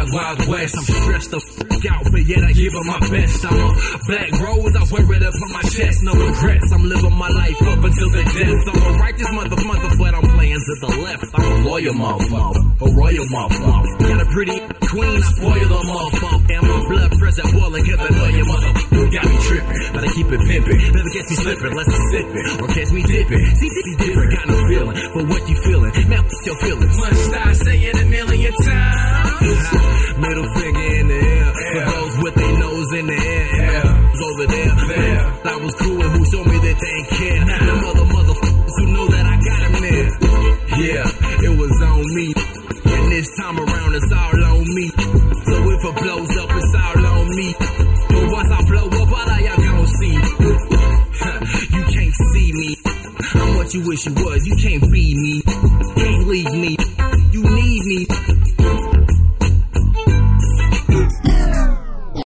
wild, wild west. I'm stressed the f out, but yet I give it my best. I'm a black rose, I wear it up on my chest. No regrets, I'm living my life up until the death. I'm a righteous mother, mother, but I'm playing to the left. I'm a loyal motherfucker, a royal motherfucker. Got a pretty queen, I spoil the motherfucker. And my blood pressure boiling, cause I know your mother. Got me tripping, but I keep it pimping. Never catch me slipping, less sip it or catch me dipping. See, this is different, kind of feeling for what you feeling. Now, what's your feeling? Over there. There. I was cool and who showed me that they ain't care. The mother motherfuckers who know that I got them there. Yeah, it was on me. And this time around it's all on me. So if it blows up, it's all on me. But once I blow up, all of y'all gon' see. you can't see me. I'm what you wish you was. You can't be me. Can't leave me.